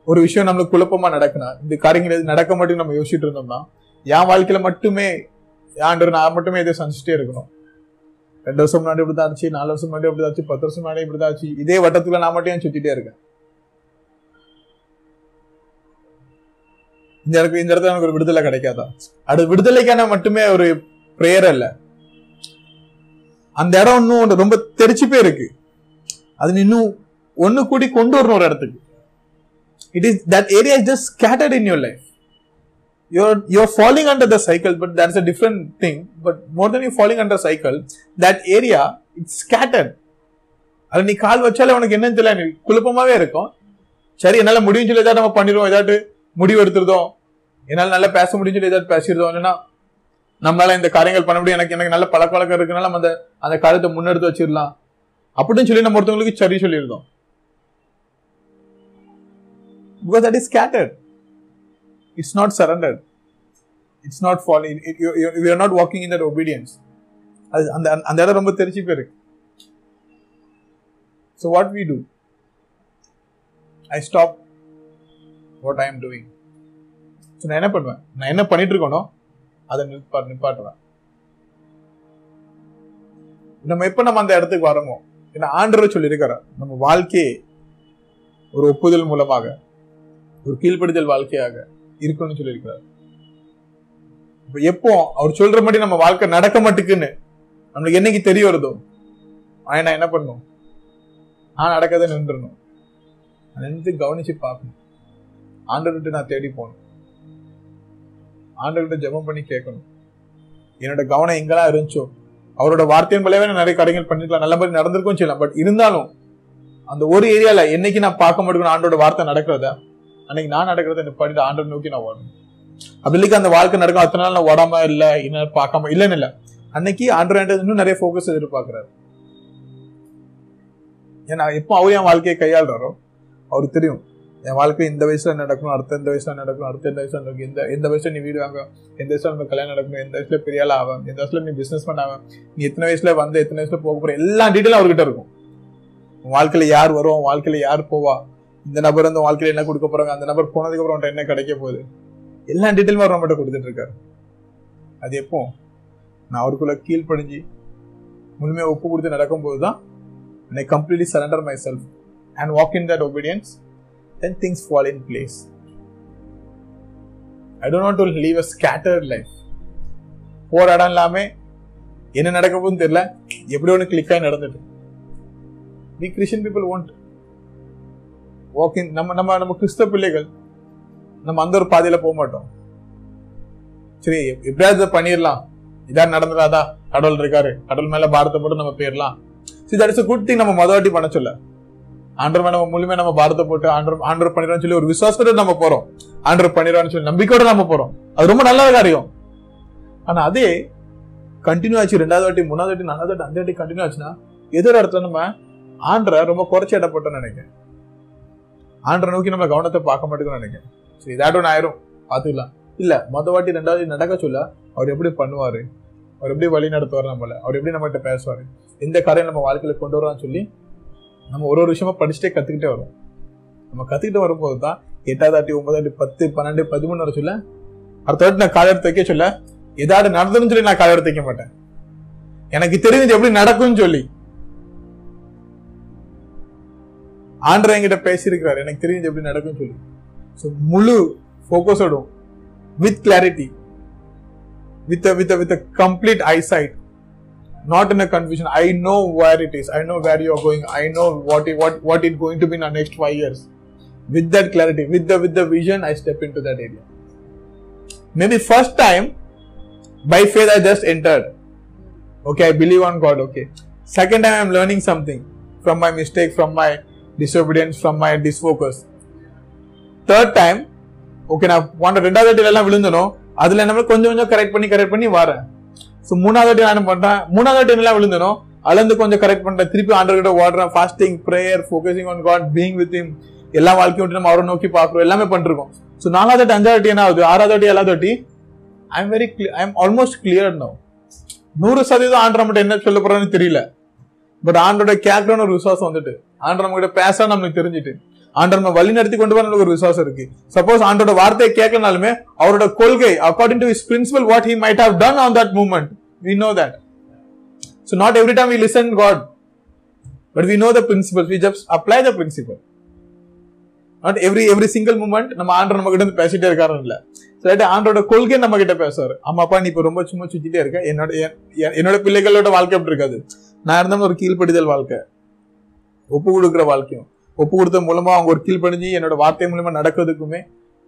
ஒரு விஷயம் நம்மளுக்கு குழப்பமா நடக்குனா இந்த காரியங்கள் நடக்க மாட்டேங்குது நம்ம யோசிச்சுட்டு இருந்தோம்னா என் வாழ்க்கையில மட்டுமே ஆண்டவர் நான் மட்டுமே இதை சந்திச்சுட்டே இருக்கணும் ரெண்டு வருஷம் முன்னாடி இப்படிதான் ஆச்சு நாலு வருஷம் முன்னாடி ஆச்சு பத்து வருஷம் முன்னாடி இப்படிதான் ஆச்சு இதே வட்டத்துல நான் மட்டும் ஏன் சுத்திட்டே இருக்கேன்? இந்த இடத்துல இந்த இடத்துல எனக்கு ஒரு விடுதலை கிடைக்காதா? அது விடுதலைக்கான மட்டுமே ஒரு பிரேயர் இல்ல அந்த இடம் இன்னும் ரொம்ப தெரிச்சு போய் இருக்கு. அது இன்னும் ஒண்ணு கூடி கொண்டு வரணும் ஒரு இடத்துக்கு. It is that area is just scattered in your life you're you're falling under the cycle but that's a different thing. But more than you falling under cycle that area it's scattered. அது நீ கால் வச்சாலே உனக்கு என்னன்னு தெரியல. நீ குழப்பமாவே இருக்கும். சரி என்னால முடியும் சொல்லி ஏதாவது நம்ம பண்ணிடுவோம். ஏதாட்டு முடிவு எடுத்துருதோம் என்னால நல்லா பேச முடியும் சொல்லி ஏதாவது பேசிடுதோம் இல்லைன்னா நம்மளால இந்த காரியங்கள் பண்ண முடியும். எனக்கு எனக்கு நல்ல பழக்க வழக்கம் இருக்குனால நம்ம அந்த அந்த காலத்தை முன்னெடுத்து வச்சிடலாம். அப்படின்னு சொல்லி நம்ம ஒருத்தவங்களுக்கு சரி சொல்லியிருந்தோம் because that is scattered. It's not surrendered. It's not falling. It, you, you, we are not walking அது அந்த அந்த இடம் ரொம்ப தெரிஞ்சு போயிருக்கு. So what we do I stop what I am doing so நான் என்ன பண்ணுவேன்? நான் என்ன பண்ணிட்டு இருக்கேனோ அதை நிப்பா நிப்பாட்டுவேன். நம்ம எப்ப நம்ம அந்த இடத்துக்கு வரமோ ஏன்னா ஆண்டவர் சொல்லியிருக்கிறார் நம்ம வாழ்க்கையே ஒரு ஒப்புதல் மூலமாக ஒரு கீழ்ப்படுதல் வாழ்க்கையாக இருக்கணும்னு சொல்லியிருக்கிறார். இப்ப எப்போ அவர் சொல்ற மாதிரி நம்ம வாழ்க்கை நடக்க மாட்டுக்குன்னு நம்மளுக்கு என்னைக்கு தெரிய வருதோ? ஆனா நான் என்ன பண்ணும்? நான் நடக்கதை நின்றுணும் நின்று கவனிச்சு பார்க்கணும். ஆண்டவர்கிட்ட நான் தேடி போகணும். ஆண்டவர்கிட்ட ஜெபம் பண்ணி கேட்கணும். என்னோட கவனம் எங்கெல்லாம் இருந்துச்சோ? அவரோட வார்த்தையின் போலவே நான் நிறைய கடைகள் பண்ணிருக்கலாம். நல்ல மாதிரி நடந்திருக்கும் செய்யலாம். பட் இருந்தாலும் அந்த ஒரு ஏரியால என்னைக்கு நான் பார்க்க மாட்டேங்கணும் ஆண்டோட வார்த்தை நடக்கிறத? அன்னைக்கு நான் நடக்கிறத நிப்பாட்டிட்டு ஆண்டோட நோக்கி நான் ஓடணும். அப்படி அந்த வாழ்க்கை நடக்கும். அத்தனை நாள் நான் ஓடாம இல்ல இன்னும் பார்க்காம இல்லைன்னு இல்ல. அன்னைக்கு ஆண்டர் இன்னும் நிறைய ஃபோக்கஸ் எதிர்பார்க்கிறாரு. ஏன்னா எப்போ அவர் என் வாழ்க்கையை கையாளுறாரோ அவருக்கு தெரியும். என் வாழ்க்கை இந்த வயசுல நடக்கணும் அடுத்த இந்த வயசுல நடக்கணும் அடுத்த இந்த வயசுல நடக்கும் இந்த எந்த வயசுல நீ வீடு வாங்க எந்த வயசுல நம்ம கல்யாணம் நடக்கணும் எந்த வயசுல பெரிய ஆள் ஆகும் எந்த வயசுல நீ பிசினஸ் பண்ண ஆகும் நீ எத்தனை வயசுல வந்து எத்தனை வயசுல போக போற எல்லா டீட்டெயிலும் அவர்கிட்ட இருக்கும். உன் வாழ்க்கையில யார் வரும் வாழ்க்கையில யார் போவா இந்த நபர் வந்து வாழ்க்கையில் என்ன கொடுக்க போறாங்க? அந்த நபர் போனதுக்கு அப்புறம் என்ன கிடைக்க போகுது? எல்லா டீட்டெயில் அவர் நம்மகிட்ட கொடுத்துட்டு இருக்காரு. அது எப்போ? நான் அவருக்குள்ள கீழ்ப்படிஞ்சு முழுமையாக ஒப்பு கொடுத்து நடக்கும்போது தான் I completely surrender myself and walk in that obedience then things fall in place I don't not to leave a scattered life போற இடம் இல்லாமல் என்ன நடக்க போகுதுன்னு தெரியல. எப்படி ஒன்று கிளிக் ஆகி நடந்துட்டு. We Christian people won't walking நம்ம நம்ம நம்ம கிறிஸ்தவ பிள்ளைகள் நம்ம அந்த ஒரு பாதையில போக மாட்டோம். சரி எப்படியாவது பண்ணிடலாம். இதா நடந்துடாதா கடவுள் இருக்காரு. கடவுள் மேல பாரத்தை போட்டு நம்ம போயிடலாம். சரி தட் இஸ் குட் திங் நம்ம மொதல் வாட்டி பண்ண சொல்ல. ஆண்டர் நம்ம முழுமையா நம்ம பாரத்தை போட்டு ஆண்டர் ஆண்டர் பண்ணிடுறோம்னு சொல்லி ஒரு விசுவாசத்தோட நம்ம போறோம். ஆண்டர் பண்ணிடுறோம்னு சொல்லி நம்பிக்கையோட நம்ம போறோம். அது ரொம்ப நல்ல காரியம். ஆனா அதே கண்டினியூ ஆச்சு ரெண்டாவது வாட்டி மூணாவது வாட்டி நாலாவது வாட்டி அஞ்சு வாட்டி கண்டினியூ ஆச்சுன்னா எதிர இடத்துல நம்ம ஆண்டரை ரொம்ப குறைச்சி இடப்பட்டோம்னு நினைக்கிறேன். ஆண்டரை நோக்கி நம்ம கவனத்தை பார்க்க மாட்டேங்குன்னு நினைக்கிறேன். சரி இதாட்டும் ஒன்று ஆயிரும். பார்த்துக்கலாம் இல்லை. மொத வாட்டி ரெண்டாவது நடக்க சொல்ல அவர் எப்படி பண்ணுவார்? அவர் எப்படி வழி நடத்துவார் நம்மளை? அவர் எப்படி நம்மகிட்ட பேசுவார்? எந்த காரியம் நம்ம வாழ்க்கையில் கொண்டு வரான்னு சொல்லி நம்ம ஒரு ஒரு விஷயமா படிச்சுட்டே கற்றுக்கிட்டே வரும். நம்ம கற்றுக்கிட்டு வரும்போது தான் எட்டாவது ஆட்டி பத்து பன்னெண்டு பதிமூணு வர சொல்ல அடுத்த வாட்டி நான் காலை எடுத்து வைக்க சொல்ல ஏதாவது நடந்ததுன்னு சொல்லி நான் காலை எடுத்து வைக்க மாட்டேன். எனக்கு தெரிஞ்சது எப்படி நடக்கும்னு சொல்லி. ஆண்டர் என்கிட்ட பேசியிருக்கிறார் எனக்கு தெரிஞ்சது எப்படி நடக்கும்னு சொல்லி ஸோ முழு ஃபோக்கஸோடும் with clarity with with with complete eyesight not in a confusion. I know where it is. I know where you are going. I know what it, what what it's going to be in the next five years. With that clarity, with the with the vision, I step into that area. Maybe first time, by faith, I just entered. Okay, I believe on God. Okay. Second time, I'm learning something from my mistake, from my disobedience, from my disfocus. Third time okay நான் போன ரெண்டாவது வாட்டில எல்லாம் விழுந்தனோ அதுல என்ன கொஞ்சம் கொஞ்சம் correct பண்ணி correct பண்ணி வரேன். ஸோ மூணாவது வாட்டி நான் என்ன பண்றேன் மூணாவது வாட்டி எல்லாம் விழுந்தனும் அளந்து கொஞ்சம் கரெக்ட் பண்றேன். திருப்பி ஆண்டர் கிட்ட ஓடுறேன் fasting prayer focusing on God being with him எல்லா வாழ்க்கையும் விட்டு நம்ம அவரை நோக்கி பாக்குறோம் எல்லாமே பண்ணிருக்கோம். ஸோ நாலாவது வாட்டி அஞ்சாவது வாட்டி என்ன ஆகுது ஆறாவது வாட்டி ஏழாவது வாட்டி I am very I am almost clear no நூறு சதவீதம் ஆண்டர் மட்டும் என்ன சொல்ல போறான்னு தெரியல. பட் ஆண்டோட கேட்கணும்னு ஒரு விசுவாசம் வந்துட்டு. ஆண்டர் நம்ம கிட்ட பேச நம்மளுக்கு தெரிஞ்சுட்டு ஆண்டர் நம்ம வழி நடத்தி கொண்டு வர ஒரு விசுவாசம் இருக்கு. சப்போஸ் ஆண்டோட வார்த்தையை கேட்கலனாலுமே அவரோட கொள்கை according to is principle what he might have done on that moment we know that so not every time we listen God but we know the principle we just apply the principle not every every single moment நம்ம ஆண்டர் நம்ம கிட்ட இருந்து பேசிட்டே இருக்காரு இல்ல. சில ஆண்டோட கொள்கை நம்ம கிட்ட பேசுவாரு அம்மாப்பா நீ இப்ப ரொம்ப சும்மா சுத்திட்டே இருக்க. என்னோட என்னோட பிள்ளைகளோட வாழ்க்கை எப்படி இருக்காது. நான் இருந்தோம் ஒரு கீழ்ப்படிதல் வாழ்க்கை. ஒப்பு கொடுக்குற வாழ்க்கையும். ஒப்பு கொடுத்த மூலமா அவங்க ஒரு கீழ் பணிஞ்சு என்னோட வார்த்தை மூலமா நடக்கிறதுக்குமே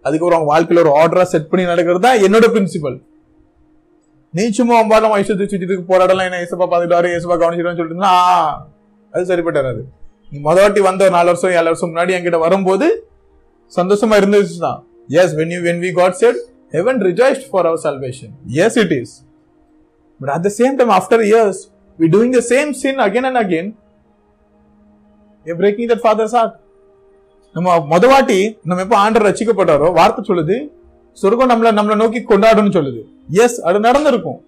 அதுக்கப்புறம் அவங்க வாழ்க்கையில ஒரு ஆர்டரா செட் பண்ணி நடக்கிறது தான் என்னோட பிரின்சிபல் நீ சும்மா அம்பாடம் வயசு போராடலாம் என்ன ஏசப்பா பார்த்துட்டாரு ஏசப்பா கவனிச்சிட்டு சொல்லிட்டு அது சரிப்பட்டாரு நீ மொதல் வாட்டி வந்த ஒரு நாலு வருஷம் ஏழு வருஷம் முன்னாடி என்கிட்ட வரும்போது சந்தோஷமா இருந்துச்சு தான் yes when you when we got saved heaven rejoiced for our salvation yes it is but at the same time after years we doing the same sin again and again a breaking that father's heart நம்ம மொத வாட்டி நம்ம எப்போ ஆண்டர் ரசிக்கப்பட்டாரோ வார்த்தை சொல்லுது சொர்க்கம் நம்மளை நம்மளை நோக்கி கொண்டாடணும்னு சொல்லுது. எஸ் அது நடந்திருக்கும்.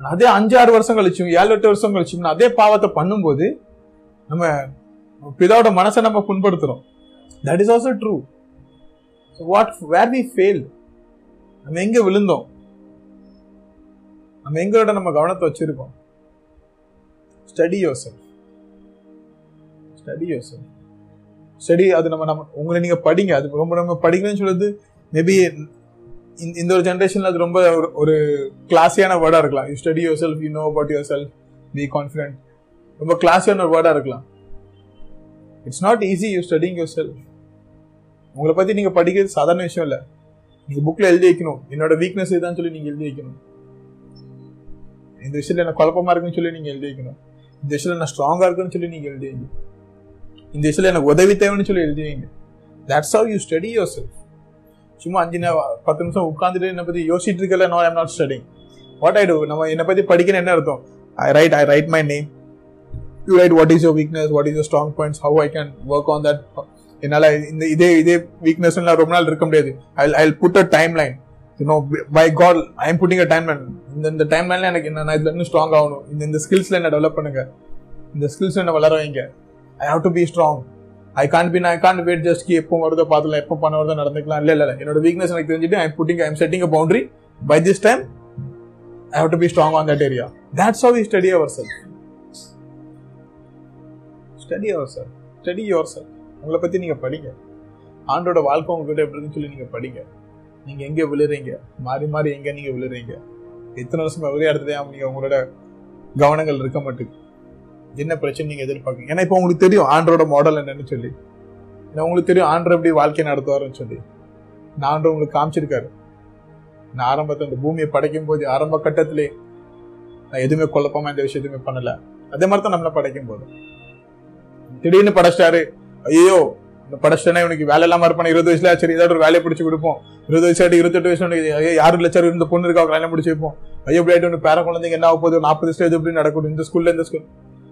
அதே அஞ்சு ஆறு வருஷம் கழிச்சும் ஏழு எட்டு வருஷம் கழிச்சும் அதே பாவத்தை பண்ணும்போது நம்ம பிதாவோட மனசை நம்ம புண்படுத்துறோம். That is also true what where we fail நம்ம எங்க விழுந்தோம்? நம்ம எங்களோட நம்ம கவனத்தை வச்சிருக்கோம். Study yourself study yourself study அது நம்ம நம்ம உங்களை நீங்க படிங்க. அது ரொம்ப நம்ம படிக்கணும்னு சொல்றது மேபி இந்த ஒரு ஜென்ரேஷன்ல அது ரொம்ப ஒரு- ஒரு கிளாஸியான வேர்டா இருக்கலாம் you study yourself you know about yourself be confident ரொம்ப கிளாஸியான ஒரு வேர்டா இருக்கலாம். It's not easy you studying yourself உங்களை பத்தி நீங்க படிக்கிறது சாதாரண விஷயம் இல்ல. நீங்க புக்ல எழுதி வைக்கணும். என்னோட வீக்னஸ் இதுதான் சொல்லி நீங்க எழுதி வைக்கணும். இந்த விஷயத்துல எனக்கு குழப்பமா இருக்குன்னு சொல்லி நீங்க எழுதி வைக்கணும். இந்த விஷயத்துல நான் ஸ்ட்ராங்கா இருக்குன்னு சொல்லி நீங்க எழுதி வைக்கணும் இந்த விஷயத்தில் எனக்கு உதவி தேவைன்னு சொல்லி எழுதுவீங்க. That's how you study yourself சும்மா அஞ்சு பத்து நிமிஷம் உட்காந்துட்டு என்னை பற்றி யோசிச்சுட்டு இருக்கல no I'm not studying what I do நம்ம என்னை பற்றி படிக்கணும் என்ன அர்த்தம்? I write I write my name you write what is your weakness what is your strong points how I can work on that என்னால் இந்த இதே இதே வீக்னஸ் ரொம்ப நாள் இருக்க முடியாது. I I put a timeline you know by God I am putting a timeline இந்த இந்த டைம் லைனில் எனக்கு என்ன நான் இதில் இன்னும் ஸ்ட்ராங் ஆகணும். இந்த இந்த ஸ்கில்ஸில் என்ன டெவலப் பண்ணுங்க. இந்த ஸ்கில்ஸ் என்ன வளர வைங்க. I have to be strong I can't be I can't wait just எப்போ வருதோ பார்த்துலாம் எப்போ பண்ண வருதோ நடந்துக்கலாம். இல்லை இல்லை என்னோட வீக்னஸ் எனக்கு தெரிஞ்சுட்டு I putting I'm setting a boundary by this time I have to be strong on that area that's how you study ourself study ourself study yourself உங்களை பற்றி நீங்கள் படிங்க. ஆண்டோட வாழ்க்கை உங்ககிட்ட எப்படி இருக்குன்னு சொல்லி நீங்கள் படிங்க. நீங்கள் எங்கே விழுறீங்க? மாறி மாறி எங்கே நீங்கள் விழுறீங்க? எத்தனை வருஷமாக ஒரே இடத்துல உங்களோட கவனங்கள் இருக்க மாட்டேங்குது என்ன பிரச்சனை நீங்க எதிர்பார்க்கீங்க ஏன்னா இப்போ உங்களுக்கு தெரியும் ஆண்டரோட மாடல் என்னன்னு சொல்லி. ஏன்னா உங்களுக்கு தெரியும் ஆண்டர் எப்படி வாழ்க்கை நடத்துவாருன்னு சொல்லி. நான் ஆண்டர் உங்களுக்கு காமிச்சிருக்காரு. நான் ஆரம்பத்தை இந்த பூமியை படைக்கும் போது ஆரம்ப கட்டத்திலே நான் எதுவுமே குழப்பமா இந்த விஷயம் எதுவுமே பண்ணல. அதே மாதிரி தான் நம்மள படைக்கும் போது திடீர்னு படைச்சிட்டாரு. ஐயோ இந்த படைச்சிட்டேன்னா இவனுக்கு வேலை இல்லாம இருப்பான. இருபது வயசுல சரி ஏதாவது ஒரு வேலையை பிடிச்சி கொடுப்போம். இருபது வயசு ஆட்டி இருபத்தெட்டு வயசு உனக்கு, ஐயோ யாரு லட்சம் இருந்த பொண்ணு இருக்கா கல்யாணம் முடிச்சு வைப்போம். ஐயோ இப்படி ஆயிட்டு உனக்கு பேர குழந்தைங்க என்ன ஆக போகுது? ஒரு நாற்பது ஸ்டேஜ் எப்படி நடக்கும் இந்த ஸ்கூல்ல இந்த ஸ்கூல்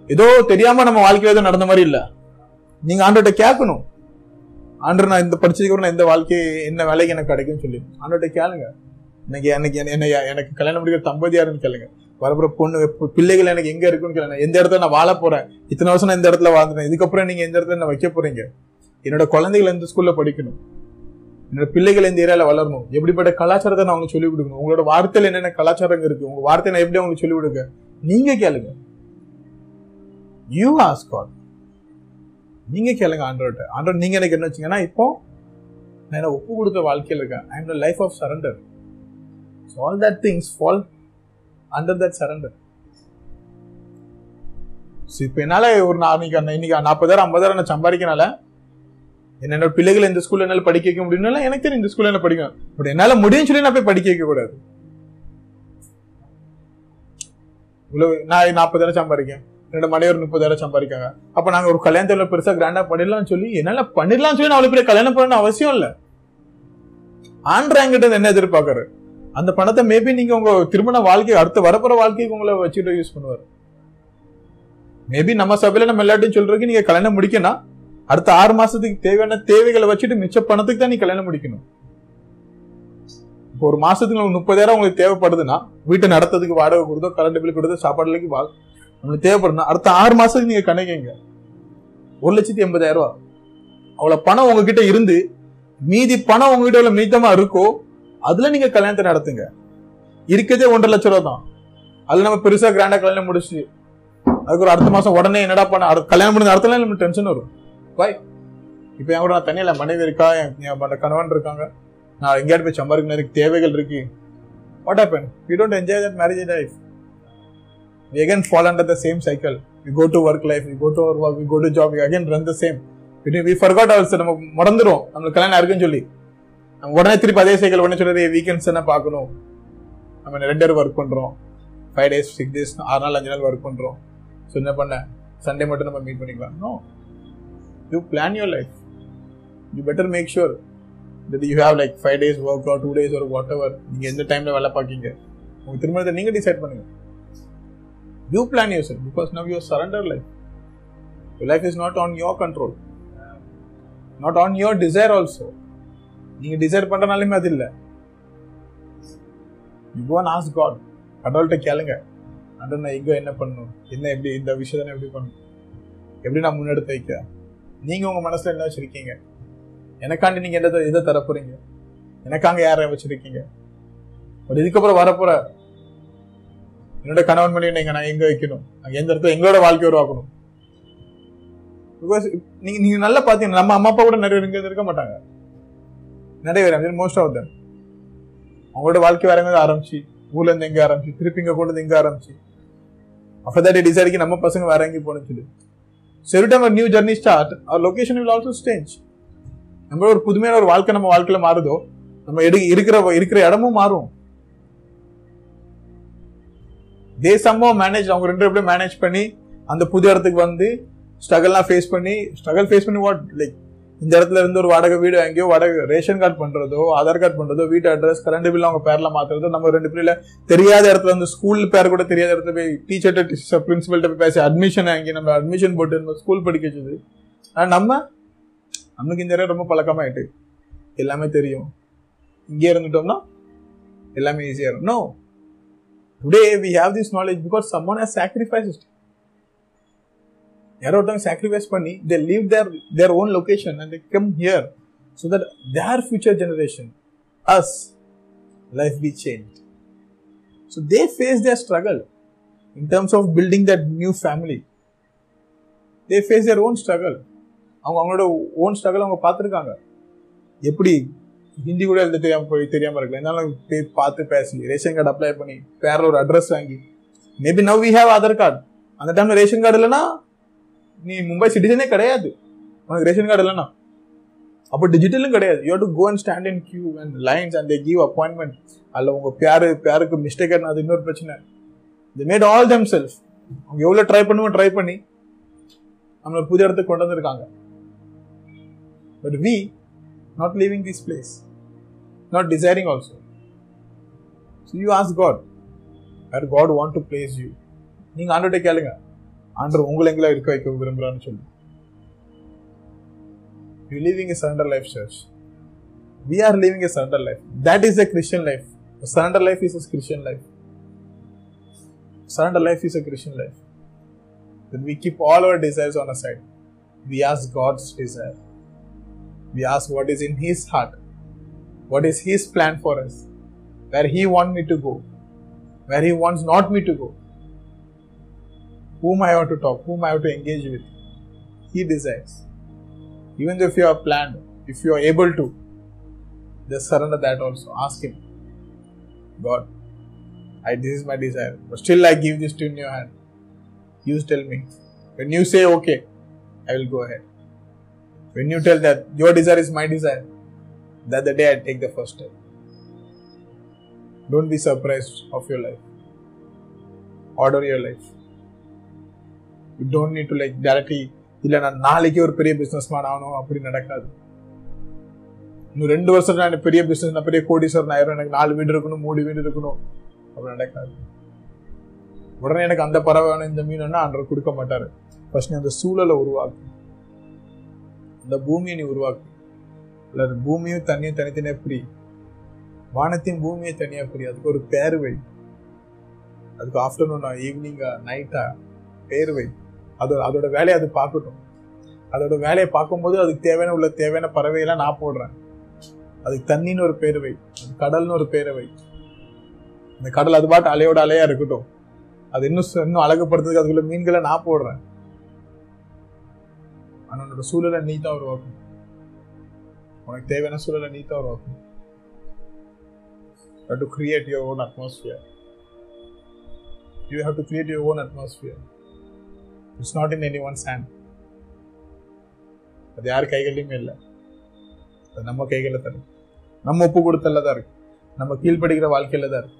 ஏதோ தெரியாம நம்ம வாழ்க்கையில ஏதோ நடந்த மாதிரி இல்ல. நீங்க ஆண்டோட்ட கேட்கணும். ஆண்டர் நான் இந்த படிச்சதுக்கு அப்புறம் நான் இந்த வாழ்க்கை என்ன வேலைக்கு எனக்கு கிடைக்கும்னு சொல்லி. ஆண்டோட்ட கேளுங்க. எனக்கு எனக்கு என்ன எனக்கு கல்யாணம் முடிக்கிற தம்பதியாருன்னு கேளுங்க. வரப்புற பொண்ணு பிள்ளைகள் எனக்கு எங்க இருக்குன்னு கேளுங்க. எந்த இடத்துல நான் வாழ போறேன்? இத்தனை வருஷம் நான் இந்த இடத்துல வாழ்ந்துட்டேன் இதுக்கப்புறம் நீங்க எந்த இடத்துல நான் வைக்க போறீங்க? என்னோட குழந்தைகள் எந்த ஸ்கூல்ல படிக்கணும்? என்னோட பிள்ளைகள் இந்த ஏரியாவில் வளரணும்? எப்படிப்பட்ட கலாச்சாரத்தை நான் அவங்களுக்கு சொல்லிக் கொடுக்கணும்? உங்களோட வார்த்தையில் என்னென்ன கலாச்சாரம் இருக்கு? உங்க வார்த்தையை நான் எப்படி அவங்களுக்கு சொல்லிக் கொடுக்க? நீங்க கேளுங்க. யூ ஆஸ் காட் நீங்கள் கேளுங்க ஆண்டோட்ட ஆண்டோட் நீங்கள் எனக்கு என்ன வச்சீங்கன்னா இப்போ நான் என்ன ஒப்பு கொடுத்த வாழ்க்கையில் இருக்கேன். I am the life of surrender all that things fall under that surrender so இப்போ என்னால் ஒரு நான் இன்னைக்கு இன்னைக்கு நாற்பதாயிரம் ஐம்பதாயிரம் நான் சம்பாதிக்கனால என்னோட பிள்ளைகள் இந்த ஸ்கூலில் என்னால் படிக்க வைக்க முடியும்னால எனக்கு தெரியும் இந்த ஸ்கூலில் என்ன படிக்கும். பட் என்னால் முடியும்னு சொல்லி நான் போய் படிக்க வைக்கக்கூடாது இவ்வளோ நான் நாற்பதாயிரம் சம்பாதிக்கேன் என்னோட மனைவர் முப்பதாயிரம் சம்பாதிக்காங்க. அப்ப நாங்க ஒரு கல்யாணத்துல பெருசா கிராண்டா பண்ணிடலாம்னு சொல்லி என்னால பண்ணிடலாம்னு சொல்லி நான் அவ்வளவு பெரிய கல்யாணம் பண்ண அவசியம் இல்ல. ஆண்ட்ராங்கிட்ட என்ன எதிர்பார்க்கறாரு அந்த பணத்தை மேபி நீங்க உங்க திருமண வாழ்க்கை அடுத்த வரப்போற வாழ்க்கைக்கு உங்களை வச்சுட்டு யூஸ் பண்ணுவார். மேபி நம்ம சபையில நம்ம எல்லாத்தையும் சொல்றதுக்கு நீங்க கல்யாணம் முடிக்கணும் அடுத்த ஆறு மாசத்துக்கு தேவையான தேவைகளை வச்சுட்டு மிச்ச பணத்துக்கு தான் நீ கல்யாணம் முடிக்கணும். இப்போ ஒரு மாசத்துக்கு முப்பதாயிரம் உங்களுக்கு தேவைப்படுதுன்னா வீட்டை நடத்துறதுக்கு வாடகை கொடுத்தோ கரண்ட் பில் கொடுத்தோ சாப்பாடுலக்கு உங்களுக்கு தேவைப்படுதுன்னா அடுத்த ஆறு மாசத்துக்கு நீங்க கணக்கிங்க. ஒரு லட்சத்தி எண்பதாயிரம் ரூபாய் அவ்வளவு பணம் உங்ககிட்ட இருந்து மீதி பணம் உங்ககிட்ட எவ்வளவு மீதமா இருக்கோ அதுல நீங்க கல்யாணத்தை நடத்துங்க. இருக்கிறதே ஒன்றரை லட்ச ரூபா தான். அதுல நம்ம பெருசா கிராண்டா கல்யாணம் முடிச்சு அதுக்கு ஒரு அடுத்த மாசம் உடனே என்னடா பண்ண கல்யாணம் முடிஞ்ச அடுத்த நாள் நமக்கு டென்ஷன் வரும். பாய் இப்போ என் கூட நான் தனியில மனைவி இருக்கா என் என் கணவன் இருக்காங்க. நான் எங்கேயாட்டு போய் சம்பாதிக்கணும் எனக்கு தேவைகள் இருக்கு. What happen you don't enjoy that marriage life we again fall under the same cycle. We go to work life we go to our work we go to job we again run the same. We, we forgot also நம்ம மறந்துடும் நம்மளுக்கு கல்யாணம் இருக்குன்னு சொல்லி. நம்ம உடனே திருப்பி அதே சைக்கிள் உடனே சொல்றது வீக்கெண்ட்ஸ் என்ன பார்க்கணும். நம்ம ரெண்டு பேரும் ஒர்க் பண்றோம். ஃபைவ் டேஸ் சிக்ஸ் டேஸ் ஆறு நாள் அஞ்சு நாள் ஒர்க் பண்றோம். ஸோ என்ன பண்ண? சண்டே மட்டும் நம்ம மீட் பண்ணிக்கலாம். No you plan your life you better make sure that you have like five days work or two days ஒரு வாட் எவர் நீங்கள் எந்த டைமில் வேலை பார்க்கீங்க? உங்கள் திருமணத்தை நீங்கள் டிசைட் பண்ணுங்கள் you plan yourself because now your surrender life your life is not on your control not on your desire also நீங்க டிசைர் பண்ணுறனாலுமே அது இல்லை. யூ கோன் ஆஸ் காட் கடவுள்கிட்ட கேளுங்க. அண்ட் நான் இங்க என்ன பண்ணணும்? என்ன எப்படி இந்த விஷயத்தை நான் எப்படி பண்ணணும்? எப்படி நான் முன்னெடுத்து வைக்க? நீங்க உங்க மனசுல என்ன வச்சிருக்கீங்க? எனக்காண்டி நீங்க எந்த இதை தர போறீங்க எனக்காங்க யாரை வச்சிருக்கீங்க? ஒரு இதுக்கப்புறம் வரப்போற என்னோட கணவன் மனைவி நீங்க நான் எங்க வைக்கணும்? அங்க எந்த இடத்துல எங்களோட வாழ்க்கை உருவாக்கணும்? பிகாஸ் நீங்க நீங்க நல்லா பாத்தீங்கன்னா நம்ம அம்மா அப்பா கூட நிறைய பேர் இருக்க மாட்டாங்க. நிறைய பேர் மோஸ்ட் ஆஃப் தம் அவங்களோட வாழ்க்கை வேற எங்க ஆரம்பிச்சு ஊர்ல இருந்து எங்க ஆரம்பிச்சு திருப்பி இங்க கொண்டு வந்து எங்க ஆரம்பிச்சு. After that டிசைடுக்கு நம்ம பசங்க வேற எங்கேயும் போகணும்னு சொல்லி. சரி time time a new journey start our location will also change. ஒரு புதுமையான ஒரு வாழ்க்கை நம்ம வாழ்க்கையில் மாறுதோ நம்ம எடு இருக்கிற இருக்கிற இடமும் மாறும். தே மேனேஜ் அவங்க ரெண்டு பேரும் மேனேஜ் பண்ணி அந்த புது இடத்துக்கு வந்து ஸ்ட்ரகல்லாம் ஃபேஸ் பண்ணி ஸ்ட்ரகல் ஃபேஸ் பண்ணி வாட் லைக் இந்த இடத்துல இருந்து ஒரு வாடகை வீடு எங்கேயோ வாடகை ரேஷன் கார்டு பண்றதோ ஆதார் கார்டு பண்றதோ வீட்டு அட்ரஸ் கரண்ட் பில் அவங்க பேர்ல மாத்துறதோ நம்ம ரெண்டு பேர்ல தெரியாத இடத்துல வந்து ஸ்கூல் பேர் கூட தெரியாத இடத்துல போய் டீச்சர்கிட்ட பிரின்சிபல்கிட்ட போய் பேசி அட்மிஷன் வாங்கி நம்ம அட்மிஷன் போட்டு நம்ம ஸ்கூல் படிக்க வச்சது. ஆனா நம்ம நம்மளுக்கு இந்த இடம் ரொம்ப பழக்கமாயிட்டு. எல்லாமே தெரியும். இங்கே இருந்துட்டோம்னா எல்லாமே ஈஸியா இருக்கும் no today we have this knowledge because someone has sacrifice யாரோ ஒருத்தவங்க சாக்ரிஃபைஸ் பண்ணி they leave their their own location and come here so that their future generation as life be change so they face their struggle in terms of building that new family they face their own struggle அவங்க அவங்களோட own struggle அவங்க பார்த்துருக்காங்க. எப்படி ஹிந்தி கூட எழுத தெரியாம போய் தெரியாம இருக்கல. இருந்தாலும் போய் பார்த்து பேசி ரேஷன் கார்டு அப்ளை பண்ணி வேற ஒரு அட்ரஸ் வாங்கி. Maybe now we have Aadhaar card அந்த டைம்ல ரேஷன் கார்டு இல்லைன்னா நீ மும்பை சிட்டிசனே கிடையாது. உனக்கு ரேஷன் கார்டு இல்லைன்னா. அப்போ டிஜிட்டலும் கிடையாது. You to go and stand in queue and lines and they give appointment அதில் உங்க பேரு பேருக்கு மிஸ்டேக் அது இன்னொரு பிரச்சனை. தி மேட் ஆல் தெம் செல்ஃப் அவங்க எவ்வளோ ட்ரை பண்ணுவோம் ட்ரை பண்ணி நம்மளை புது இடத்துக்கு கொண்டு வந்திருக்காங்க. But we not leaving this place, not desiring also. So you ask God, where God want to place you. நீங்க ஆண்டோட கேளுங்க ஆண்டர் உங்களை எங்களை இருக்க வைக்க விரும்புறான்னு சொல்லி you living a surrender life church we are living a surrender life that is a Christian life surrender life is a Christian life surrender life is a Christian life then we keep all our desires on a side we ask god's desire we ask what is in his heart. What is his plan for us? Where he want me to go? Where he wants not me to go? Whom i want to talk whom i have to engage with? He desires. Even if you have planned if you are able to just surrender that also. Ask him god I, this is my desire but still i give this to in your hand. You tell me. When you say okay i will go ahead when you tell that your desire is my desire, that the day I take the first step. Don't be surprised of your life. Order your life. You don't need to like directly இல்லை நான் நாளைக்கு ஒரு பெரிய business man ஆகணும் அப்படி நடக்காது இன்னும் ரெண்டு வருஷம் நான் பெரிய பிசினஸ் நான் பெரிய கோடீஸ்வரன் ஆயிரும் எனக்கு நாலு வீடு இருக்கணும் மூணு வீடு இருக்கணும் அப்படி நடக்காது உடனே எனக்கு அந்த பறவை வேணும் இந்த மீன் வேணும் அன்றர் கொடுக்க மாட்டாரு ஃபர்ஸ்ட் நீ அந்த சூழலை உருவாக்கு இந்த பூமியை நீ உருவாக்கு. இல்லை பூமியும் தண்ணியும் தனித்தனியாக பிரி. வானத்தையும் பூமியை தனியாக பிரி. அதுக்கு ஒரு பேர் வை. அதுக்கு ஆஃப்டர்நூனா ஈவினிங்கா நைட்டா பேர் வை. அது அதோட வேலையை அது பார்க்கட்டும். அதோட வேலையை பார்க்கும்போது அதுக்கு தேவையான உள்ள தேவையான பறவையெல்லாம் நான் போடுறேன். அதுக்கு தண்ணின்னு ஒரு பேர் வை. கடல்னு ஒரு பேரை வை. அந்த கடல் அது பாட்டு அலையோட அலையா இருக்கட்டும். அது இன்னும் இன்னும் அழகுப்படுத்துறதுக்கு அதுக்குள்ள மீன்களை நான் போடுறேன். உன்னோட சூழலை நீ தான் உருவாக்கணும். உனக்கு தேவையான சூழலை நீ தான் உருவாக்கணும். You have to create your own atmosphere. You have to create your own atmosphere. It's not in anyone's hand. அது யார் கைகள்லையுமே இல்லை. அது நம்ம கைகளில் தான் இருக்கு. நம்ம ஒப்பு கொடுத்தல தான் இருக்கு. நம்ம கீழ்படுகிற வாழ்க்கையில தான் இருக்கு.